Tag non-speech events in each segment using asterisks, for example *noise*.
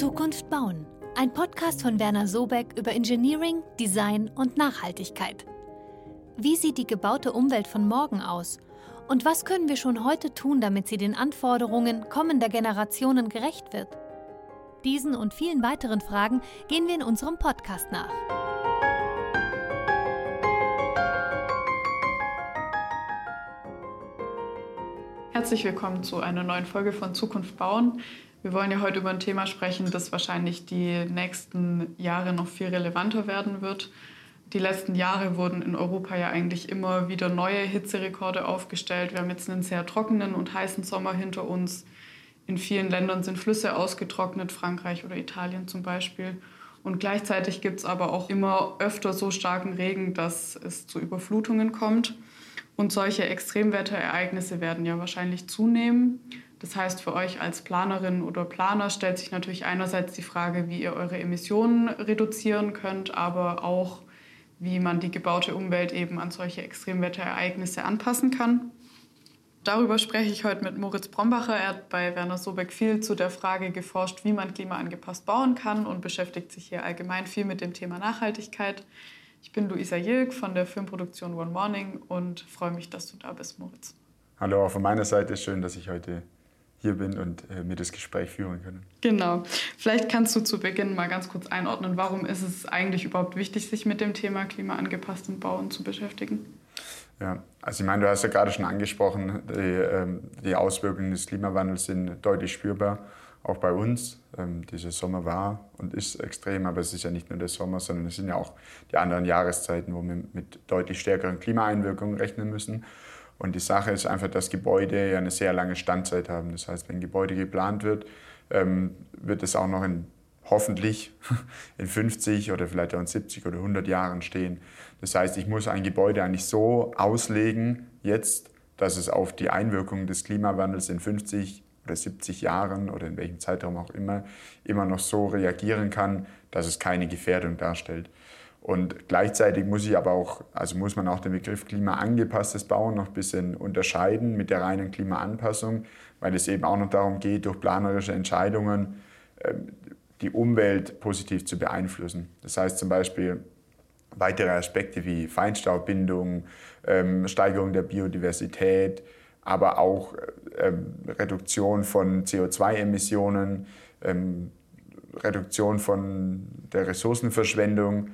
Zukunft bauen. Ein Podcast von Werner Sobeck über Engineering, Design und Nachhaltigkeit. Wie sieht die gebaute Umwelt von morgen aus? Und was können wir schon heute tun, damit sie den Anforderungen kommender Generationen gerecht wird? Diesen und vielen weiteren Fragen gehen wir in unserem Podcast nach. Herzlich willkommen zu einer neuen Folge von Zukunft bauen. Wir wollen ja heute über ein Thema sprechen, das wahrscheinlich die nächsten Jahre noch viel relevanter werden wird. Die letzten Jahre wurden in Europa ja eigentlich immer wieder neue Hitzerekorde aufgestellt. Wir haben jetzt einen sehr trockenen und heißen Sommer hinter uns. In vielen Ländern sind Flüsse ausgetrocknet, Frankreich oder Italien zum Beispiel. Und gleichzeitig gibt es aber auch immer öfter so starken Regen, dass es zu Überflutungen kommt. Und solche Extremwetterereignisse werden ja wahrscheinlich zunehmen. Das heißt, für euch als Planerin oder Planer stellt sich natürlich einerseits die Frage, wie ihr eure Emissionen reduzieren könnt, aber auch, wie man die gebaute Umwelt eben an solche Extremwetterereignisse anpassen kann. Darüber spreche ich heute mit Moritz Brombacher. Er hat bei Werner Sobeck viel zu der Frage geforscht, wie man klimaangepasst bauen kann und beschäftigt sich hier allgemein viel mit dem Thema Nachhaltigkeit. Ich bin Luisa Jilk von der Filmproduktion One Morning und freue mich, dass du da bist, Moritz. Hallo, auch von meiner Seite schön, dass ich heute hier bin und äh, mir das Gespräch führen kann. Genau. Vielleicht kannst du zu Beginn mal ganz kurz einordnen, warum ist es eigentlich überhaupt wichtig, sich mit dem Thema klimaangepasstem Bauen zu beschäftigen? Ja, also ich meine, du hast ja gerade schon angesprochen, die, ähm, die Auswirkungen des Klimawandels sind deutlich spürbar auch bei uns. Ähm, dieser Sommer war und ist extrem, aber es ist ja nicht nur der Sommer, sondern es sind ja auch die anderen Jahreszeiten, wo wir mit deutlich stärkeren Klimaeinwirkungen rechnen müssen. Und die Sache ist einfach, dass Gebäude ja eine sehr lange Standzeit haben. Das heißt, wenn ein Gebäude geplant wird, ähm, wird es auch noch in hoffentlich *laughs* in 50 oder vielleicht auch in 70 oder 100 Jahren stehen. Das heißt, ich muss ein Gebäude eigentlich so auslegen jetzt, dass es auf die Einwirkungen des Klimawandels in 50 oder 70 Jahren oder in welchem Zeitraum auch immer immer noch so reagieren kann, dass es keine Gefährdung darstellt. Und gleichzeitig muss ich aber auch, also muss man auch den Begriff klimaangepasstes Bauen noch ein bisschen unterscheiden mit der reinen Klimaanpassung, weil es eben auch noch darum geht, durch planerische Entscheidungen ähm, die Umwelt positiv zu beeinflussen. Das heißt zum Beispiel weitere Aspekte wie Feinstaubbindung, ähm, Steigerung der Biodiversität, aber auch ähm, Reduktion von CO2-Emissionen, ähm, Reduktion von der Ressourcenverschwendung.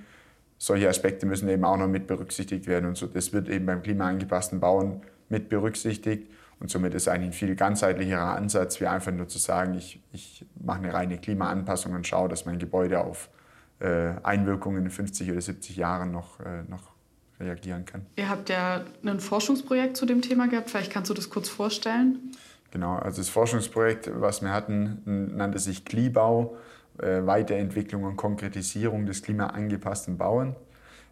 Solche Aspekte müssen eben auch noch mit berücksichtigt werden. Und so, das wird eben beim klimaangepassten Bauen mit berücksichtigt. Und somit ist eigentlich ein viel ganzheitlicherer Ansatz, wie einfach nur zu sagen, ich, ich mache eine reine Klimaanpassung und schaue, dass mein Gebäude auf äh, Einwirkungen in 50 oder 70 Jahren noch, äh, noch reagieren kann. Ihr habt ja ein Forschungsprojekt zu dem Thema gehabt. Vielleicht kannst du das kurz vorstellen. Genau, also das Forschungsprojekt, was wir hatten, nannte sich Klibau, Weiterentwicklung und Konkretisierung des klimaangepassten Bauen.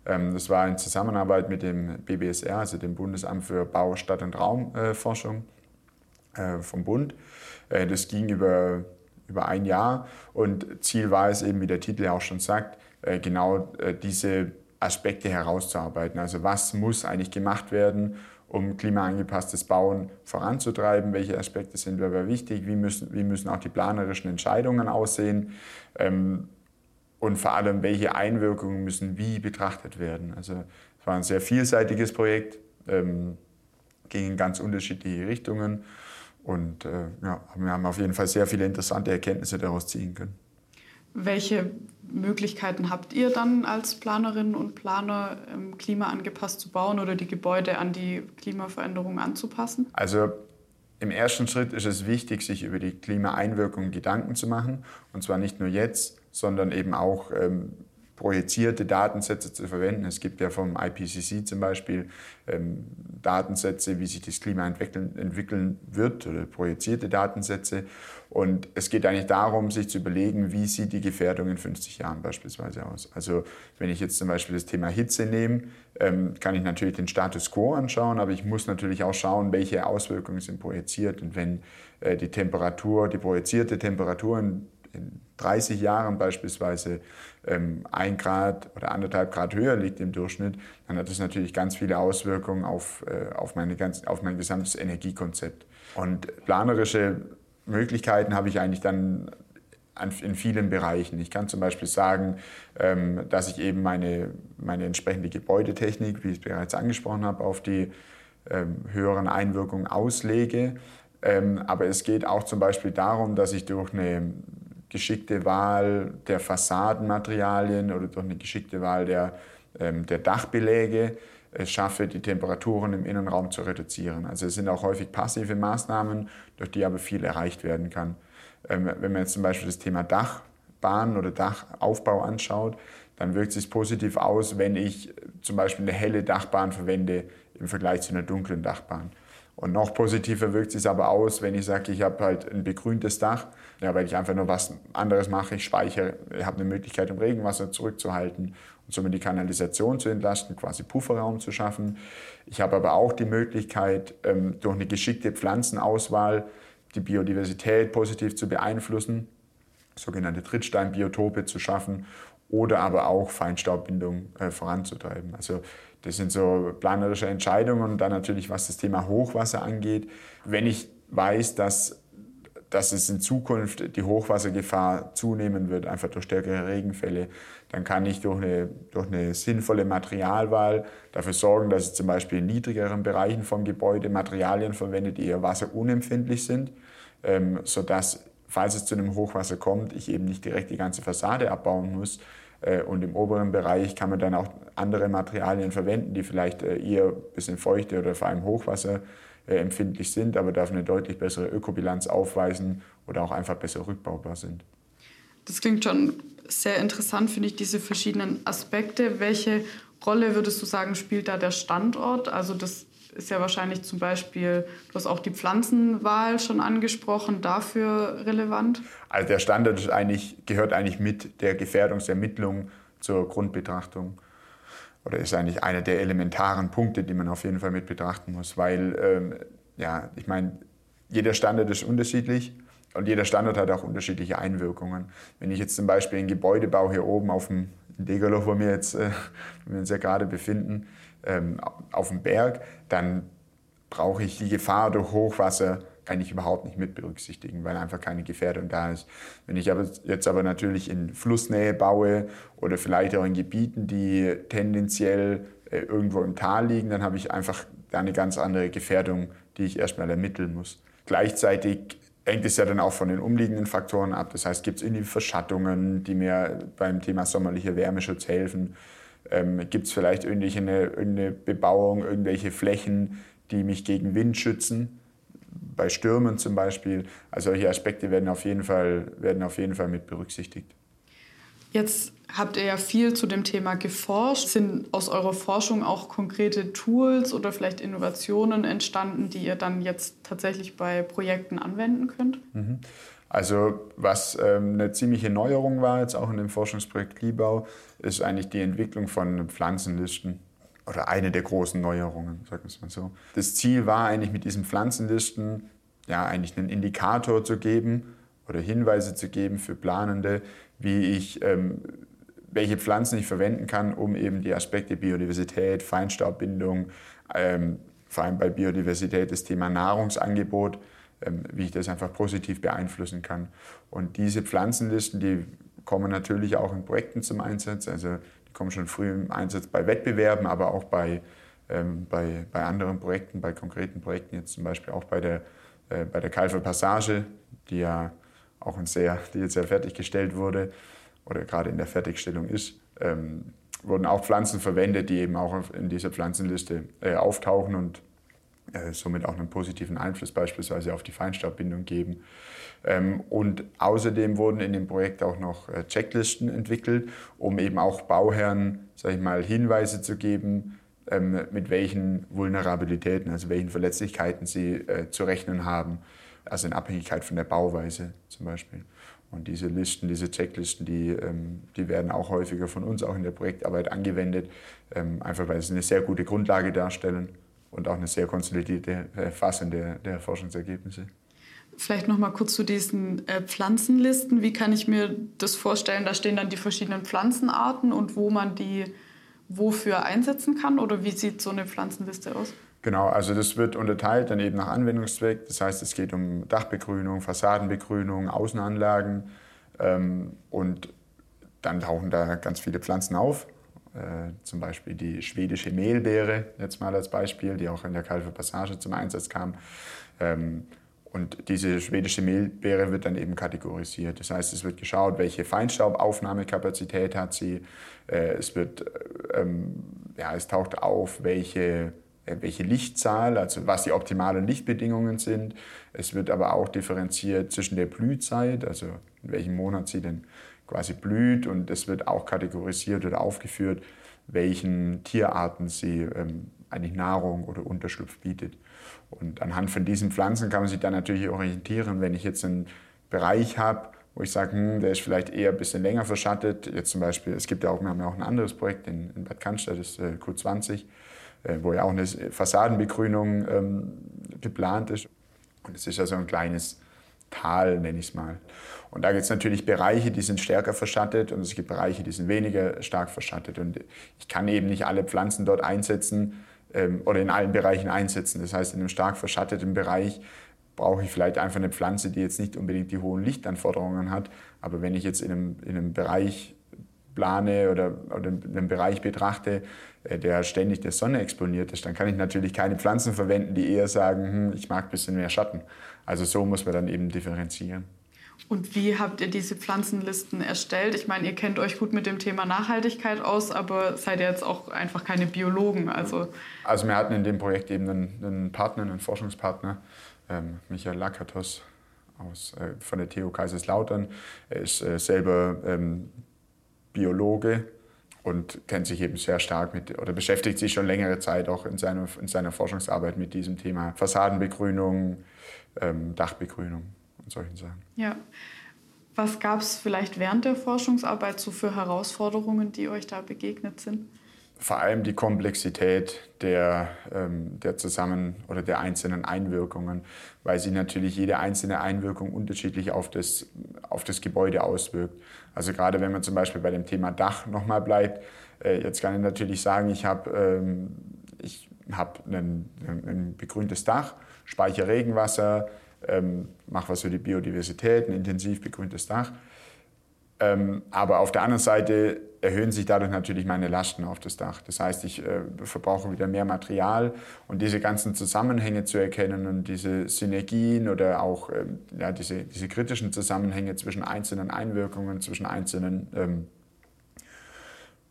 Ähm, das war in Zusammenarbeit mit dem BBSR, also dem Bundesamt für Bau, Stadt- und Raumforschung äh, vom Bund. Äh, das ging über, über ein Jahr und Ziel war es eben, wie der Titel auch schon sagt, genau diese Aspekte herauszuarbeiten. Also was muss eigentlich gemacht werden, um klimaangepasstes Bauen voranzutreiben? Welche Aspekte sind dabei wichtig? Wie müssen, wie müssen auch die planerischen Entscheidungen aussehen? Ähm, und vor allem, welche Einwirkungen müssen wie betrachtet werden? Also es war ein sehr vielseitiges Projekt, ähm, ging in ganz unterschiedliche Richtungen. Und äh, ja, wir haben auf jeden Fall sehr viele interessante Erkenntnisse daraus ziehen können. Welche Möglichkeiten habt ihr dann als Planerinnen und Planer, ähm, klimaangepasst zu bauen oder die Gebäude an die Klimaveränderungen anzupassen? Also im ersten Schritt ist es wichtig, sich über die Klimaeinwirkungen Gedanken zu machen. Und zwar nicht nur jetzt, sondern eben auch ähm, projizierte Datensätze zu verwenden. Es gibt ja vom IPCC zum Beispiel ähm, Datensätze, wie sich das Klima entwickeln, entwickeln wird oder projizierte Datensätze. Und es geht eigentlich darum, sich zu überlegen, wie sieht die Gefährdung in 50 Jahren beispielsweise aus. Also wenn ich jetzt zum Beispiel das Thema Hitze nehme, ähm, kann ich natürlich den Status quo anschauen, aber ich muss natürlich auch schauen, welche Auswirkungen sind projiziert. Und wenn äh, die Temperatur, die projizierte Temperatur in in 30 Jahren beispielsweise ähm, ein Grad oder anderthalb Grad höher liegt im Durchschnitt, dann hat das natürlich ganz viele Auswirkungen auf, äh, auf, meine ganz, auf mein gesamtes Energiekonzept. Und planerische Möglichkeiten habe ich eigentlich dann in vielen Bereichen. Ich kann zum Beispiel sagen, ähm, dass ich eben meine, meine entsprechende Gebäudetechnik, wie ich es bereits angesprochen habe, auf die ähm, höheren Einwirkungen auslege. Ähm, aber es geht auch zum Beispiel darum, dass ich durch eine geschickte Wahl der Fassadenmaterialien oder durch eine geschickte Wahl der, der Dachbeläge es schaffe, die Temperaturen im Innenraum zu reduzieren. Also es sind auch häufig passive Maßnahmen, durch die aber viel erreicht werden kann. Ähm, wenn man jetzt zum Beispiel das Thema Dachbahn oder Dachaufbau anschaut, dann wirkt sich positiv aus, wenn ich zum Beispiel eine helle Dachbahn verwende im Vergleich zu einer dunklen Dachbahn. Und noch positiver wirkt sich aber aus, wenn ich sage, ich habe halt ein begrüntes Dach, ja, weil ich einfach nur was anderes mache. Ich speichere, ich habe eine Möglichkeit, um Regenwasser zurückzuhalten und somit die Kanalisation zu entlasten, quasi Pufferraum zu schaffen. Ich habe aber auch die Möglichkeit, ähm, durch eine geschickte Pflanzenauswahl die Biodiversität positiv zu beeinflussen, sogenannte Trittsteinbiotope zu schaffen oder aber auch Feinstaubbindung äh, voranzutreiben. Also das sind so planerische Entscheidungen und dann natürlich, was das Thema Hochwasser angeht. Wenn ich weiß, dass, dass es in Zukunft die Hochwassergefahr zunehmen wird, einfach durch stärkere Regenfälle, dann kann ich durch eine, durch eine sinnvolle Materialwahl dafür sorgen, dass ich zum Beispiel in niedrigeren Bereichen vom Gebäude Materialien verwende, die eher wasserunempfindlich sind, ähm, sodass, falls es zu einem Hochwasser kommt, ich eben nicht direkt die ganze Fassade abbauen muss, äh, und im oberen Bereich kann man dann auch andere Materialien verwenden, die vielleicht äh, eher ein bisschen feuchte oder vor allem Hochwasser empfindlich sind, aber dafür eine deutlich bessere Ökobilanz aufweisen oder auch einfach besser rückbaubar sind. Das klingt schon sehr interessant, finde ich, diese verschiedenen Aspekte. Welche Rolle würdest du sagen, spielt da der Standort? Also das ist ja wahrscheinlich zum Beispiel, du hast auch die Pflanzenwahl schon angesprochen, dafür relevant? Also der Standard ist eigentlich, gehört eigentlich mit der Gefährdungsermittlung zur Grundbetrachtung oder ist eigentlich einer der elementaren Punkte, die man auf jeden Fall mit betrachten muss, weil ähm, ja, ich meine, jeder Standard ist unterschiedlich und jeder Standard hat auch unterschiedliche Einwirkungen. Wenn ich jetzt zum Beispiel einen Gebäudebau hier oben auf dem Degerloch, wo wir, jetzt, äh, wir uns ja gerade befinden, ähm, auf dem Berg, dann brauche ich die Gefahr durch Hochwasser eigentlich überhaupt nicht mit berücksichtigen, weil einfach keine Gefährdung da ist. Wenn ich aber jetzt aber natürlich in Flussnähe baue oder vielleicht auch in Gebieten, die tendenziell äh, irgendwo im Tal liegen, dann habe ich einfach eine ganz andere Gefährdung, die ich erstmal ermitteln muss. Gleichzeitig hängt es ja dann auch von den umliegenden Faktoren ab. Das heißt, gibt es irgendwie Verschattungen, die mir beim Thema sommerlicher Wärmeschutz helfen? Ähm, Gibt es vielleicht irgendwelche eine, irgendeine Bebauung, irgendwelche Flächen, die mich gegen Wind schützen? Bei Stürmen zum Beispiel. Also solche Aspekte werden auf jeden Fall, werden auf jeden Fall mit berücksichtigt. Jetzt habt ihr ja viel zu dem Thema geforscht. Sind aus eurer Forschung auch konkrete Tools oder vielleicht Innovationen entstanden, die ihr dann jetzt tatsächlich bei Projekten anwenden könnt? Mhm. Also was ähm, eine ziemliche Neuerung war jetzt auch in dem Forschungsprojekt Liebau, ist eigentlich die Entwicklung von Pflanzenlisten oder eine der großen Neuerungen, sagen wir es mal so. Das Ziel war eigentlich mit diesen Pflanzenlisten ja eigentlich einen Indikator zu geben oder Hinweise zu geben für Planende, wie ich ähm, welche Pflanzen ich verwenden kann, um eben die Aspekte Biodiversität, Feinstaubbindung, ähm, vor allem bei Biodiversität das Thema Nahrungsangebot ähm, wie ich das einfach positiv beeinflussen kann. Und diese Pflanzenlisten, die kommen natürlich auch in Projekten zum Einsatz. Also die kommen schon früh im Einsatz bei Wettbewerben, aber auch bei, ähm, bei, bei anderen Projekten, bei konkreten Projekten, jetzt zum Beispiel auch bei der, äh, bei der Kalfer Passage, die ja auch ein sehr, die jetzt ja fertiggestellt wurde oder gerade in der Fertigstellung ist, ähm, wurden auch Pflanzen verwendet, die eben auch in dieser Pflanzenliste äh, auftauchen und äh, somit auch einen positiven Einfluss beispielsweise auf die Feinstaubbindung geben. Ähm, und außerdem wurden in dem Projekt auch noch äh, Checklisten entwickelt, um eben auch Bauherren, sage ich mal, Hinweise zu geben, ähm, mit welchen Vulnerabilitäten, also welchen Verletzlichkeiten sie äh, zu rechnen haben, also in Abhängigkeit von der Bauweise zum Beispiel. Und diese Listen, diese Checklisten, die, ähm, die werden auch häufiger von uns auch in der Projektarbeit angewendet, einfach weil sie eine sehr gute Grundlage darstellen und auch eine sehr konsolidierte Erfassung der, der Forschungsergebnisse. Vielleicht noch mal kurz zu diesen äh, Pflanzenlisten. Wie kann ich mir das vorstellen? Da stehen dann die verschiedenen Pflanzenarten und wo man die wofür einsetzen kann? Oder wie sieht so eine Pflanzenliste aus? Genau, also das wird unterteilt dann eben nach Anwendungszweck. Das heißt, es geht um Dachbegrünung, Fassadenbegrünung, Außenanlagen, Ähm, und dann tauchen da ganz viele Pflanzen auf. Äh, zum Beispiel die schwedische Mehlbeere, jetzt mal als Beispiel, die auch in der Calver Passage zum Einsatz kam. Ähm, und diese schwedische Mehlbeere wird dann eben kategorisiert. Das heißt, es wird geschaut, welche Feinstaubaufnahmekapazität hat sie. Äh, es, wird, ähm, ja, es taucht auf, welche, äh, welche Lichtzahl, also was die optimalen Lichtbedingungen sind. Es wird aber auch differenziert zwischen der Blühzeit, also in welchem Monat sie denn quasi blüht. Und es wird auch kategorisiert oder aufgeführt, welchen Tierarten sie ähm, eigentlich Nahrung oder Unterschlupf bietet. Und anhand von diesen Pflanzen kann man sich dann natürlich orientieren. Wenn ich jetzt einen Bereich habe, wo ich sage, hm, der ist vielleicht eher ein bisschen länger verschattet. Jetzt zum Beispiel, es gibt ja auch, wir haben ja auch ein anderes Projekt in, in Bad Cannstatt, das ist äh, Q20, äh, wo ja auch eine Fassadenbegrünung ähm, geplant ist. Und es ist ja so ein kleines Tal, nenne ich es mal. Und da gibt es natürlich Bereiche, die sind stärker verschattet und es gibt Bereiche, die sind weniger stark verschattet. Und ich kann eben nicht alle Pflanzen dort einsetzen, ähm, oder in allen Bereichen einsetzen. Das heißt, in einem stark verschatteten Bereich brauche ich vielleicht einfach eine Pflanze, die jetzt nicht unbedingt die hohen Lichtanforderungen hat. Aber wenn ich jetzt in einem, in einem Bereich plane oder, oder einen Bereich betrachte, äh, der ständig der Sonne exponiert ist, dann kann ich natürlich keine Pflanzen verwenden, die eher sagen, hm, ich mag ein bisschen mehr Schatten. Also so muss man dann eben differenzieren. Und wie habt ihr diese Pflanzenlisten erstellt? Ich meine, ihr kennt euch gut mit dem Thema Nachhaltigkeit aus, aber seid ihr jetzt auch einfach keine Biologen. Also, also wir hatten in dem Projekt eben einen, einen Partner, einen Forschungspartner, ähm, Michael Lakatos aus, äh, von der TU Kaiserslautern. Er ist äh, selber ähm, Biologe und kennt sich eben sehr stark mit oder beschäftigt sich schon längere Zeit auch in seiner, in seiner Forschungsarbeit mit diesem Thema Fassadenbegrünung, ähm, Dachbegrünung und solchen Sachen. Ja. Was gab es vielleicht während der Forschungsarbeit so für Herausforderungen, die euch da begegnet sind? Vor allem die Komplexität der, ähm, der Zusammen- oder der einzelnen Einwirkungen, weil sich natürlich jede einzelne Einwirkung unterschiedlich auf das, auf das Gebäude auswirkt. Also gerade wenn man zum Beispiel bei dem Thema Dach nochmal bleibt, äh, jetzt kann ich natürlich sagen, ich habe ähm, ich hab ein, ein begrüntes Dach, speichere Regenwasser, ähm, mache was für die Biodiversität, ein intensiv begrüntes Dach. Ähm, aber auf der anderen Seite erhöhen sich dadurch natürlich meine Lasten auf das Dach. Das heißt, ich äh, verbrauche wieder mehr Material und diese ganzen Zusammenhänge zu erkennen und diese Synergien oder auch ähm, ja, diese, diese kritischen Zusammenhänge zwischen einzelnen Einwirkungen, zwischen einzelnen ähm,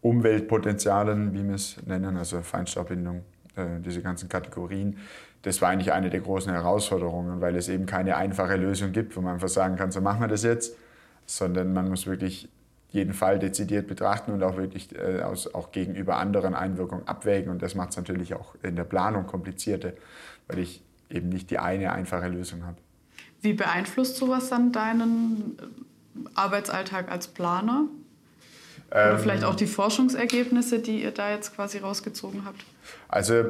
Umweltpotenzialen, wie wir es nennen, also Feinstaubbindung, äh, diese ganzen Kategorien, das war eigentlich eine der großen Herausforderungen, weil es eben keine einfache Lösung gibt, wo man einfach sagen kann, so machen wir das jetzt, sondern man muss wirklich jeden Fall dezidiert betrachten und auch wirklich äh, aus, auch gegenüber anderen Einwirkungen abwägen. Und das macht es natürlich auch in der Planung komplizierter, weil ich eben nicht die eine einfache Lösung habe. Wie beeinflusst sowas dann deinen äh, Arbeitsalltag als Planer? Oder ähm, vielleicht auch die Forschungsergebnisse, die ihr da jetzt quasi rausgezogen habt? Also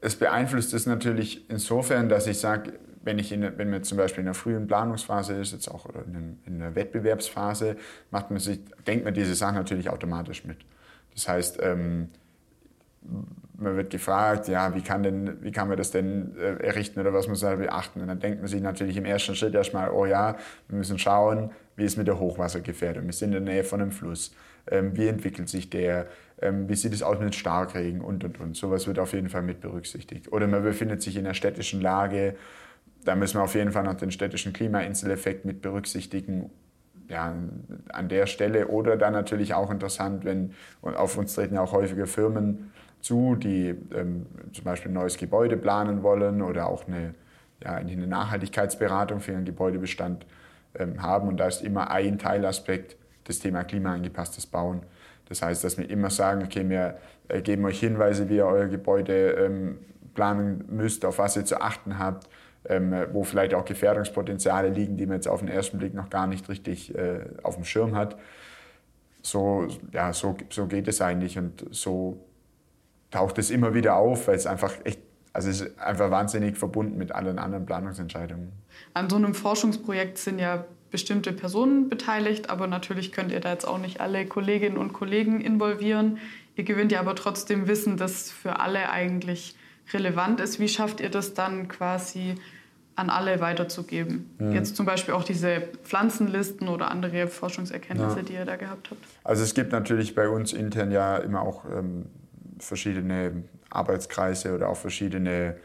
es beeinflusst es natürlich insofern, dass ich sage, wenn, ich in, wenn man zum Beispiel in der frühen Planungsphase ist, jetzt auch in, in der Wettbewerbsphase, macht man sich, denkt man diese Sachen natürlich automatisch mit. Das heißt, ähm, man wird gefragt, ja, wie kann, denn, wie kann man das denn äh, errichten oder was muss man da beachten? Und dann denkt man sich natürlich im ersten Schritt erstmal, oh ja, wir müssen schauen, wie ist mit der Hochwassergefährdung? Wir sind in der Nähe von einem Fluss. Ähm, wie entwickelt sich der? Ähm, wie sieht es aus mit Starkregen und, und, und. Sowas wird auf jeden Fall mit berücksichtigt. Oder man befindet sich in einer städtischen Lage, da müssen wir auf jeden Fall noch den städtischen Klimainseleffekt mit berücksichtigen. Ja, an der Stelle. Oder dann natürlich auch interessant, wenn auf uns treten ja auch häufige Firmen zu, die ähm, zum Beispiel ein neues Gebäude planen wollen oder auch eine, ja, eine Nachhaltigkeitsberatung für ihren Gebäudebestand ähm, haben. Und da ist immer ein Teilaspekt das Thema klimaangepasstes Bauen. Das heißt, dass wir immer sagen, okay, wir äh, geben euch Hinweise, wie ihr euer Gebäude ähm, planen müsst, auf was ihr zu achten habt, ähm, wo vielleicht auch Gefährdungspotenziale liegen, die man jetzt auf den ersten Blick noch gar nicht richtig äh, auf dem Schirm hat. So, ja, so, so geht es eigentlich und so taucht es immer wieder auf, weil es einfach echt, also es ist einfach wahnsinnig verbunden mit allen anderen Planungsentscheidungen. An so einem Forschungsprojekt sind ja bestimmte Personen beteiligt, aber natürlich könnt ihr da jetzt auch nicht alle Kolleginnen und Kollegen involvieren. Ihr gewinnt ja aber trotzdem Wissen, das für alle eigentlich relevant ist. Wie schafft ihr das dann quasi an alle weiterzugeben. Mhm. Jetzt zum Beispiel auch diese Pflanzenlisten oder andere Forschungserkenntnisse, ja. die ihr da gehabt habt. Also es gibt natürlich bei uns intern ja immer auch ähm, verschiedene Arbeitskreise oder auch verschiedene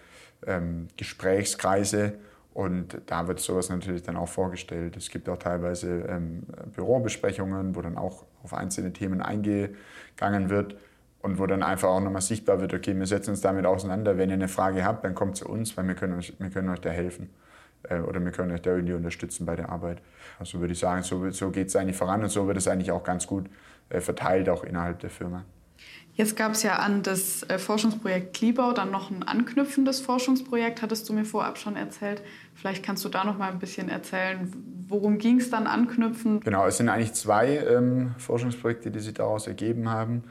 ähm, Gesprächskreise. Und da wird sowas natürlich dann auch vorgestellt. Es gibt auch teilweise ähm, Bürobesprechungen, wo dann auch auf einzelne Themen eingegangen wird und wo dann einfach auch nochmal sichtbar wird, okay, wir setzen uns damit auseinander. Wenn ihr eine Frage habt, dann kommt zu uns, weil wir können euch, wir können euch da helfen äh, oder wir können euch da irgendwie unterstützen bei der Arbeit. Also würde ich sagen, so, so geht es eigentlich voran und so wird es eigentlich auch ganz gut äh, verteilt, auch innerhalb der Firma. Jetzt gab es ja an das äh, Forschungsprojekt Klibau dann noch ein anknüpfendes Forschungsprojekt, hattest du mir vorab schon erzählt. Vielleicht kannst du da noch mal ein bisschen erzählen, worum ging es dann anknüpfend? Genau, es sind eigentlich zwei ähm, Forschungsprojekte, die sich daraus ergeben haben.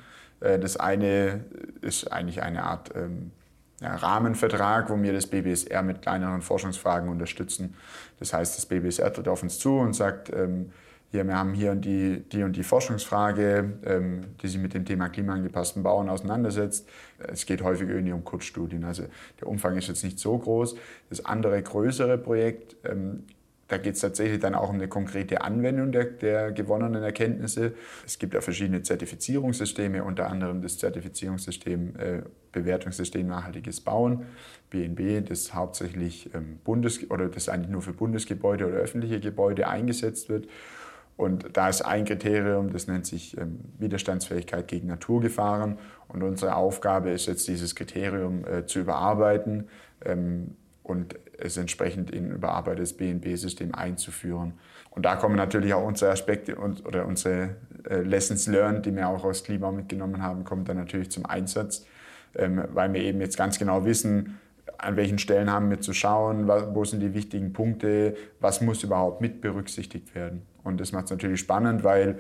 Äh, das eine ist eigentlich eine Art ähm, ja, Rahmenvertrag, wo wir das BBSR mit kleineren Forschungsfragen unterstützen. Das heißt, das BBSR tritt auf uns zu und sagt, ähm, hier, wir haben hier und die, die und die Forschungsfrage, ähm, die sich mit dem Thema klimaangepassten Bauen auseinandersetzt. Es geht häufig irgendwie um Kurzstudien, also der Umfang ist jetzt nicht so groß. Das andere größere Projekt, ähm, da geht es tatsächlich dann auch um eine konkrete Anwendung der, der gewonnenen Erkenntnisse. Es gibt ja verschiedene Zertifizierungssysteme, unter anderem das Zertifizierungssystem, äh, Bewertungssystem Nachhaltiges Bauen, BNB, das hauptsächlich ähm, Bundes oder das eigentlich nur für Bundesgebäude oder öffentliche Gebäude eingesetzt wird. Und da ist ein Kriterium, das nennt sich ähm, Widerstandsfähigkeit gegen Naturgefahren. Und unsere Aufgabe ist jetzt, dieses Kriterium äh, zu überarbeiten ähm, und es entsprechend in ein überarbeitetes BNB-System einzuführen. Und da kommen natürlich auch unsere Aspekte und, oder unsere äh, Lessons learned, die wir auch aus Klima mitgenommen haben, kommen dann natürlich zum Einsatz, ähm, weil wir eben jetzt ganz genau wissen, an welchen Stellen haben wir zu schauen, wo sind die wichtigen Punkte, was muss überhaupt mit berücksichtigt werden. Und das macht es natürlich spannend, weil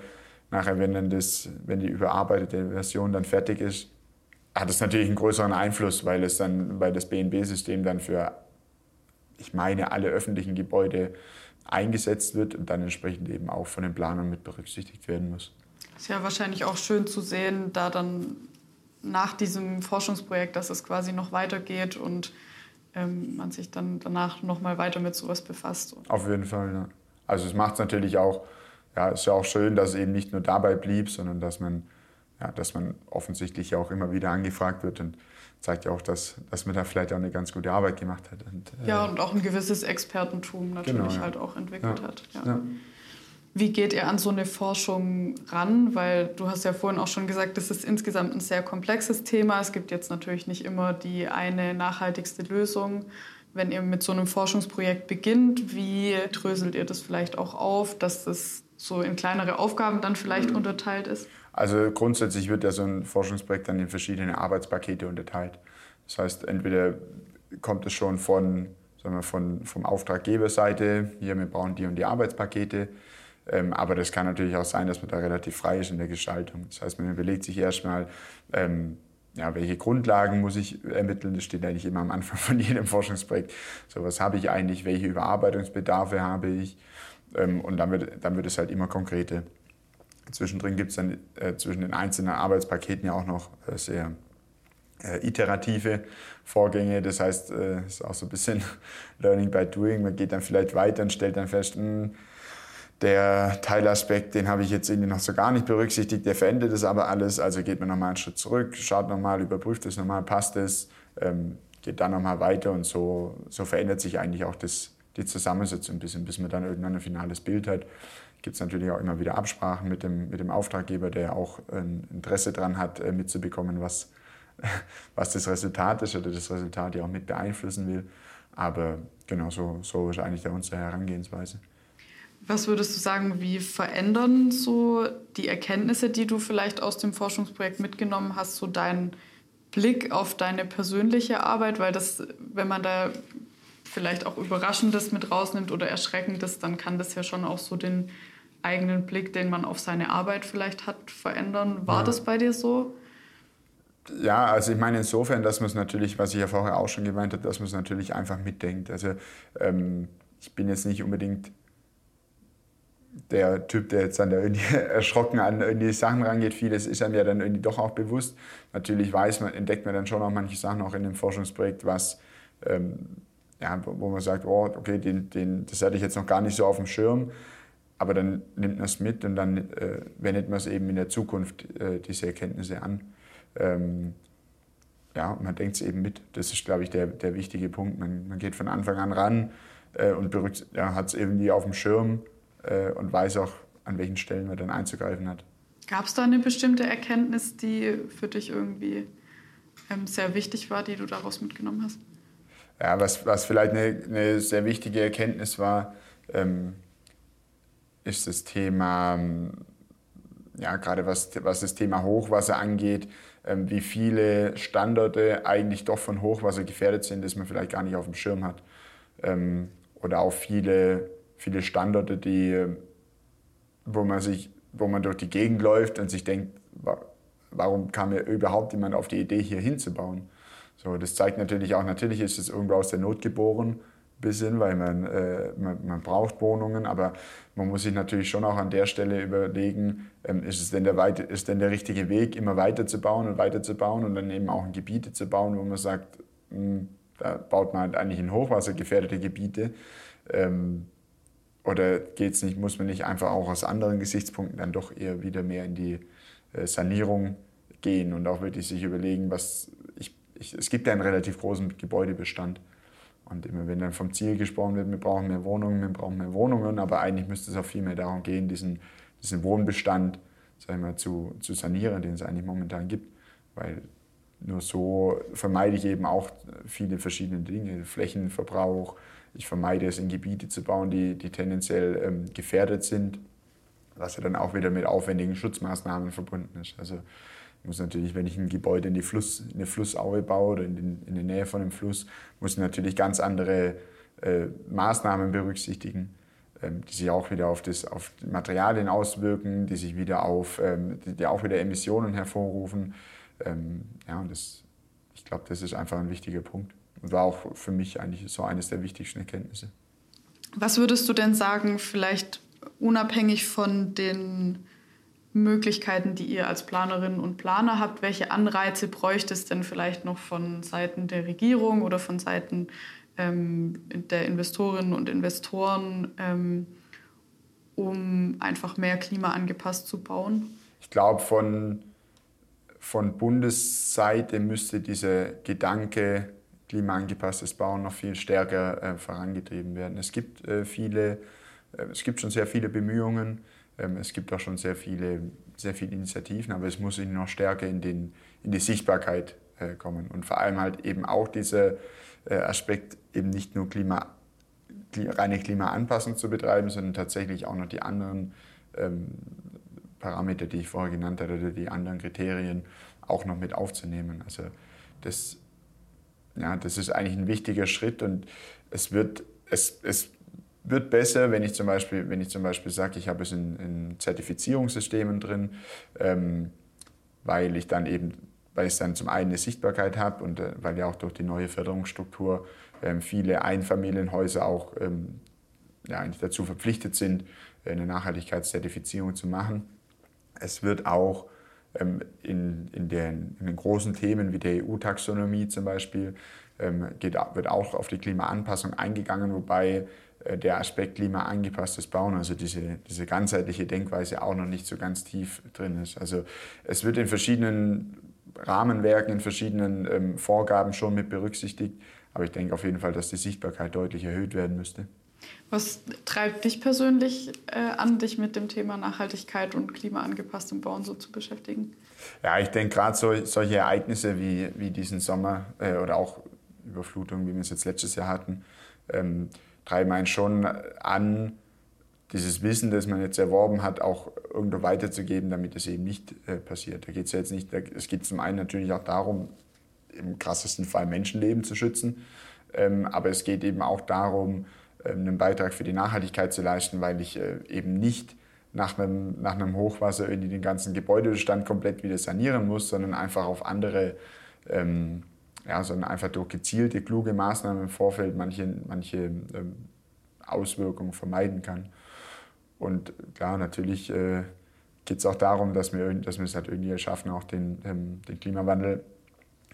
nachher, wenn, dann das, wenn die überarbeitete Version dann fertig ist, hat es natürlich einen größeren Einfluss, weil, es dann, weil das BNB-System dann für, ich meine, alle öffentlichen Gebäude eingesetzt wird und dann entsprechend eben auch von den Planern mit berücksichtigt werden muss. Ist ja wahrscheinlich auch schön zu sehen, da dann nach diesem Forschungsprojekt, dass es quasi noch weitergeht und ähm, man sich dann danach noch mal weiter mit sowas befasst. Auf jeden Fall, ja. Also es macht es natürlich auch, ja, ist ja auch schön, dass es eben nicht nur dabei blieb, sondern dass man, ja, dass man offensichtlich auch immer wieder angefragt wird und zeigt ja auch, dass, dass man da vielleicht auch eine ganz gute Arbeit gemacht hat. Und, äh, ja, und auch ein gewisses Expertentum natürlich genau, ja. halt auch entwickelt ja. hat. Ja. Wie geht ihr an so eine Forschung ran? Weil du hast ja vorhin auch schon gesagt, das ist insgesamt ein sehr komplexes Thema. Es gibt jetzt natürlich nicht immer die eine nachhaltigste Lösung. Wenn ihr mit so einem Forschungsprojekt beginnt, wie dröselt ihr das vielleicht auch auf, dass das so in kleinere Aufgaben dann vielleicht mhm. unterteilt ist? Also grundsätzlich wird ja so ein Forschungsprojekt dann in verschiedene Arbeitspakete unterteilt. Das heißt, entweder kommt es schon von, sagen wir, von vom Auftraggeberseite, hier, wir brauchen die und die Arbeitspakete. Ähm, aber das kann natürlich auch sein, dass man da relativ frei ist in der Gestaltung. Das heißt, man überlegt sich erstmal, ähm, ja, welche Grundlagen muss ich ermitteln? Das steht eigentlich immer am Anfang von jedem Forschungsprojekt. So, was habe ich eigentlich? Welche Überarbeitungsbedarfe habe ich? Ähm, und dann wird, dann wird es halt immer konkrete. Zwischendrin gibt es dann äh, zwischen den einzelnen Arbeitspaketen ja auch noch äh, sehr äh, iterative Vorgänge. Das heißt, es äh, ist auch so ein bisschen *laughs* Learning by Doing. Man geht dann vielleicht weiter und stellt dann fest, mh, hm, der Teilaspekt, den habe ich jetzt irgendwie noch so gar nicht berücksichtigt, der verändert das aber alles. Also geht man nochmal einen Schritt zurück, schaut nochmal, überprüft es nochmal, passt es, ähm, geht dann nochmal weiter und so, so verändert sich eigentlich auch das, die Zusammensetzung ein bisschen, bis man dann irgendwann ein finales Bild hat. Gibt es natürlich auch immer wieder Absprachen mit dem, mit dem Auftraggeber, der auch ein Interesse daran hat, äh, mitzubekommen, was, *laughs* was das Resultat ist oder das Resultat ja auch mit beeinflussen will. Aber genau so, so ist eigentlich unsere Herangehensweise. Was würdest du sagen, wie verändern so die Erkenntnisse, die du vielleicht aus dem Forschungsprojekt mitgenommen hast, so deinen Blick auf deine persönliche Arbeit? Weil das, wenn man da vielleicht auch Überraschendes mit rausnimmt oder Erschreckendes, dann kann das ja schon auch so den eigenen Blick, den man auf seine Arbeit vielleicht hat, verändern. War ja. das bei dir so? Ja, also ich meine insofern, dass man es natürlich, was ich ja vorher auch schon gemeint habe, dass man es natürlich einfach mitdenkt. Also ähm, ich bin jetzt nicht unbedingt der Typ, der jetzt dann da irgendwie *laughs* erschrocken an irgendwie Sachen rangeht, vieles ist einem ja dann irgendwie doch auch bewusst. Natürlich weiß man, entdeckt man dann schon auch manche Sachen auch in dem Forschungsprojekt, was, ähm, ja, wo man sagt, oh, okay, den, den, das hatte ich jetzt noch gar nicht so auf dem Schirm, aber dann nimmt man es mit und dann äh, wendet man es eben in der Zukunft, äh, diese Erkenntnisse an. Ähm, ja, man denkt es eben mit. Das ist, glaube ich, der, der wichtige Punkt. Man, man geht von Anfang an ran äh, und ja, hat es irgendwie auf dem Schirm äh, und weiß auch, an welchen Stellen man dann einzugreifen hat. Gab es da eine bestimmte Erkenntnis, die für dich irgendwie ähm, sehr wichtig war, die du daraus mitgenommen hast? Ja, was, was vielleicht eine, eine sehr wichtige Erkenntnis war, ähm, ist das Thema, ähm, ja, gerade was, was das Thema Hochwasser angeht, ähm, wie viele Standorte eigentlich doch von Hochwasser gefährdet sind, das man vielleicht gar nicht auf dem Schirm hat. Ähm, oder auch viele, viele Standorte, die, wo, man sich, wo man durch die Gegend läuft und sich denkt, warum kam mir überhaupt jemand auf die Idee, hier hinzubauen? So, das zeigt natürlich auch, natürlich ist es irgendwo aus der Not geboren, bisschen, weil man, äh, man, man, braucht Wohnungen, aber man muss sich natürlich schon auch an der Stelle überlegen, ähm, ist es denn der, Weite, ist denn der richtige Weg, immer weiter zu bauen und weiter zu bauen und dann eben auch in Gebiete zu bauen, wo man sagt, mh, hm, da baut man halt eigentlich in hochwassergefährdete Gebiete. Ähm, oder geht's nicht, muss man nicht einfach auch aus anderen Gesichtspunkten dann doch eher wieder mehr in die äh, Sanierung gehen und auch wirklich sich überlegen, was ich, ich, es gibt ja einen relativ großen Gebäudebestand. Und immer wenn dann vom Ziel gesprochen wird, wir brauchen mehr Wohnungen, wir brauchen mehr Wohnungen, aber eigentlich müsste es auch viel mehr darum gehen, diesen, diesen Wohnbestand sag ich mal, zu, zu sanieren, den es eigentlich momentan gibt. Weil nur so vermeide ich eben auch viele verschiedene Dinge, Flächenverbrauch. Ich vermeide es, in Gebiete zu bauen, die, die tendenziell ähm, gefährdet sind, was ja dann auch wieder mit aufwendigen Schutzmaßnahmen verbunden ist. Also muss natürlich, wenn ich ein Gebäude in, die Fluss, in eine Flussaue baue oder in, den, in der Nähe von einem Fluss, muss ich natürlich ganz andere äh, Maßnahmen berücksichtigen, ähm, die sich auch wieder auf, das, auf Materialien auswirken, die sich wieder auf, ähm, die, die, auch wieder Emissionen hervorrufen. Ähm, ja, und das, ich glaube, das ist einfach ein wichtiger Punkt und war auch für mich eigentlich so eines der wichtigsten Erkenntnisse. Was würdest du denn sagen, vielleicht unabhängig von den Möglichkeiten, die ihr als Planerinnen und Planer habt? Welche Anreize bräuchte es denn vielleicht noch von Seiten der Regierung oder von Seiten ähm, der Investorinnen und Investoren, ähm, um einfach mehr klimaangepasst zu bauen? Ich glaube, von, von Bundesseite müsste dieser Gedanke klimaangepasstes Bauen noch viel stärker äh, vorangetrieben werden. Es gibt äh, viele, äh, es gibt schon sehr viele Bemühungen es gibt auch schon sehr viele, sehr viele Initiativen, aber es muss noch stärker in, den, in die Sichtbarkeit äh, kommen. Und vor allem halt eben auch dieser äh, Aspekt, eben nicht nur Klima, reine Klimaanpassung zu betreiben, sondern tatsächlich auch noch die anderen ähm, Parameter, die ich vorher genannt hatte, oder die anderen Kriterien auch noch mit aufzunehmen. Also das, ja, das ist eigentlich ein wichtiger Schritt und es wird, es, es wird besser, wenn ich zum Beispiel, wenn ich zum Beispiel sage, ich habe es in, in Zertifizierungssystemen drin, ähm, weil ich dann eben, weil ich dann zum einen eine Sichtbarkeit habe und äh, weil ja auch durch die neue Förderungsstruktur ähm, viele Einfamilienhäuser auch ähm, ja, eigentlich dazu verpflichtet sind, eine Nachhaltigkeitszertifizierung zu machen. Es wird auch ähm, in, in, den, in den großen Themen wie der EU-Taxonomie zum Beispiel, ähm, geht, wird auch auf die Klimaanpassung eingegangen, wobei äh, der Aspekt klimaangepasstes Bauen, also diese, diese ganzheitliche Denkweise auch noch nicht so ganz tief drin ist. Also es wird in verschiedenen Rahmenwerken, in verschiedenen ähm, Vorgaben schon mit berücksichtigt, aber ich denke auf jeden Fall, dass die Sichtbarkeit deutlich erhöht werden müsste. Was treibt dich persönlich äh, an, dich mit dem Thema Nachhaltigkeit und klimaangepasstem Bauen so zu beschäftigen? Ja, ich denke gerade so, solche Ereignisse wie, wie diesen Sommer äh, oder auch Überflutungen, wie wir es jetzt letztes Jahr hatten, ähm, treiben einen schon an, dieses Wissen, das man jetzt erworben hat, auch irgendwo weiterzugeben, damit es eben nicht äh, passiert. Da geht es ja jetzt nicht, es geht zum einen natürlich auch darum, im krassesten Fall Menschenleben zu schützen, ähm, aber es geht eben auch darum, ähm, einen Beitrag für die Nachhaltigkeit zu leisten, weil ich äh, eben nicht nach einem, nach einem Hochwasser irgendwie den ganzen Gebäudebestand komplett wieder sanieren muss, sondern einfach auf andere ähm, ja, sondern einfach durch gezielte, kluge Maßnahmen im Vorfeld manche, manche ähm, Auswirkungen vermeiden kann. Und klar, natürlich äh, geht es auch darum, dass wir, dass wir es halt irgendwie schaffen, auch den, ähm, den Klimawandel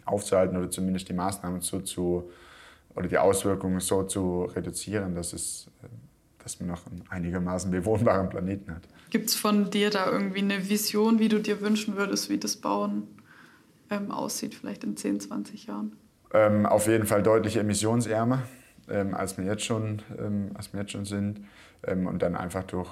aufzuhalten oder zumindest die Maßnahmen so zu, oder die Auswirkungen so zu reduzieren, dass, es, dass man noch einen einigermaßen bewohnbaren Planeten hat. Gibt es von dir da irgendwie eine Vision, wie du dir wünschen würdest, wie das Bauen ähm, aussieht, vielleicht in 10, 20 Jahren? Ähm, auf jeden Fall deutlich emissionsärmer, ähm, als, wir jetzt schon, ähm, als wir jetzt schon sind. Ähm, und dann einfach durch,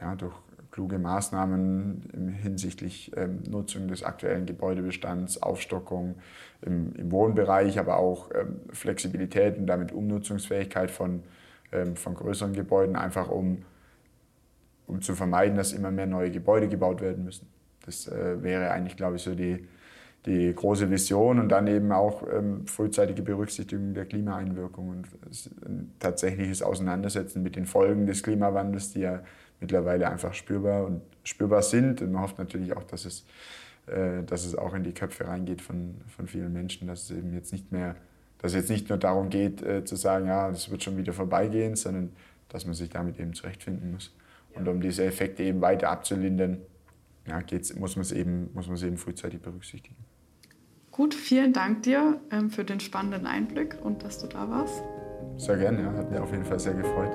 ja, durch kluge Maßnahmen hinsichtlich ähm, Nutzung des aktuellen Gebäudebestands, Aufstockung im, im Wohnbereich, aber auch Flexibilität und damit Umnutzungsfähigkeit von, von größeren Gebäuden, einfach um, um zu vermeiden, dass immer mehr neue Gebäude gebaut werden müssen. Das äh, wäre eigentlich, glaube ich, so die, die große Vision und dann eben auch ähm, frühzeitige Berücksichtigung der Klimaeinwirkung und ein tatsächliches Auseinandersetzen mit den Folgen des Klimawandels, die ja mittlerweile einfach spürbar und spürbar sind. Und man hofft natürlich auch, dass es, äh, dass es auch in die Köpfe reingeht von, von vielen Menschen, dass es eben jetzt nicht mehr, dass es jetzt nicht nur darum geht, äh, zu sagen, ja, das wird schon wieder vorbeigehen, sondern dass man sich damit eben zurechtfinden muss. Und um diese Effekte eben weiter abzulindern, ja, geht's, muss man es eben, muss man es eben frühzeitig berücksichtigen. Gut, vielen Dank dir ähm, für den spannenden Einblick und dass du da warst. Sehr gerne, ja, hat mir auf jeden Fall sehr gefreut.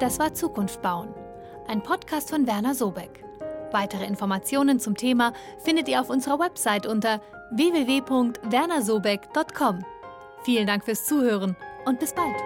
Das war Zukunft bauen, ein Podcast von Werner Sobeck. Weitere Informationen zum Thema findet ihr auf unserer Website unter www.wernersobeck.com. Vielen Dank fürs Zuhören und bis bald.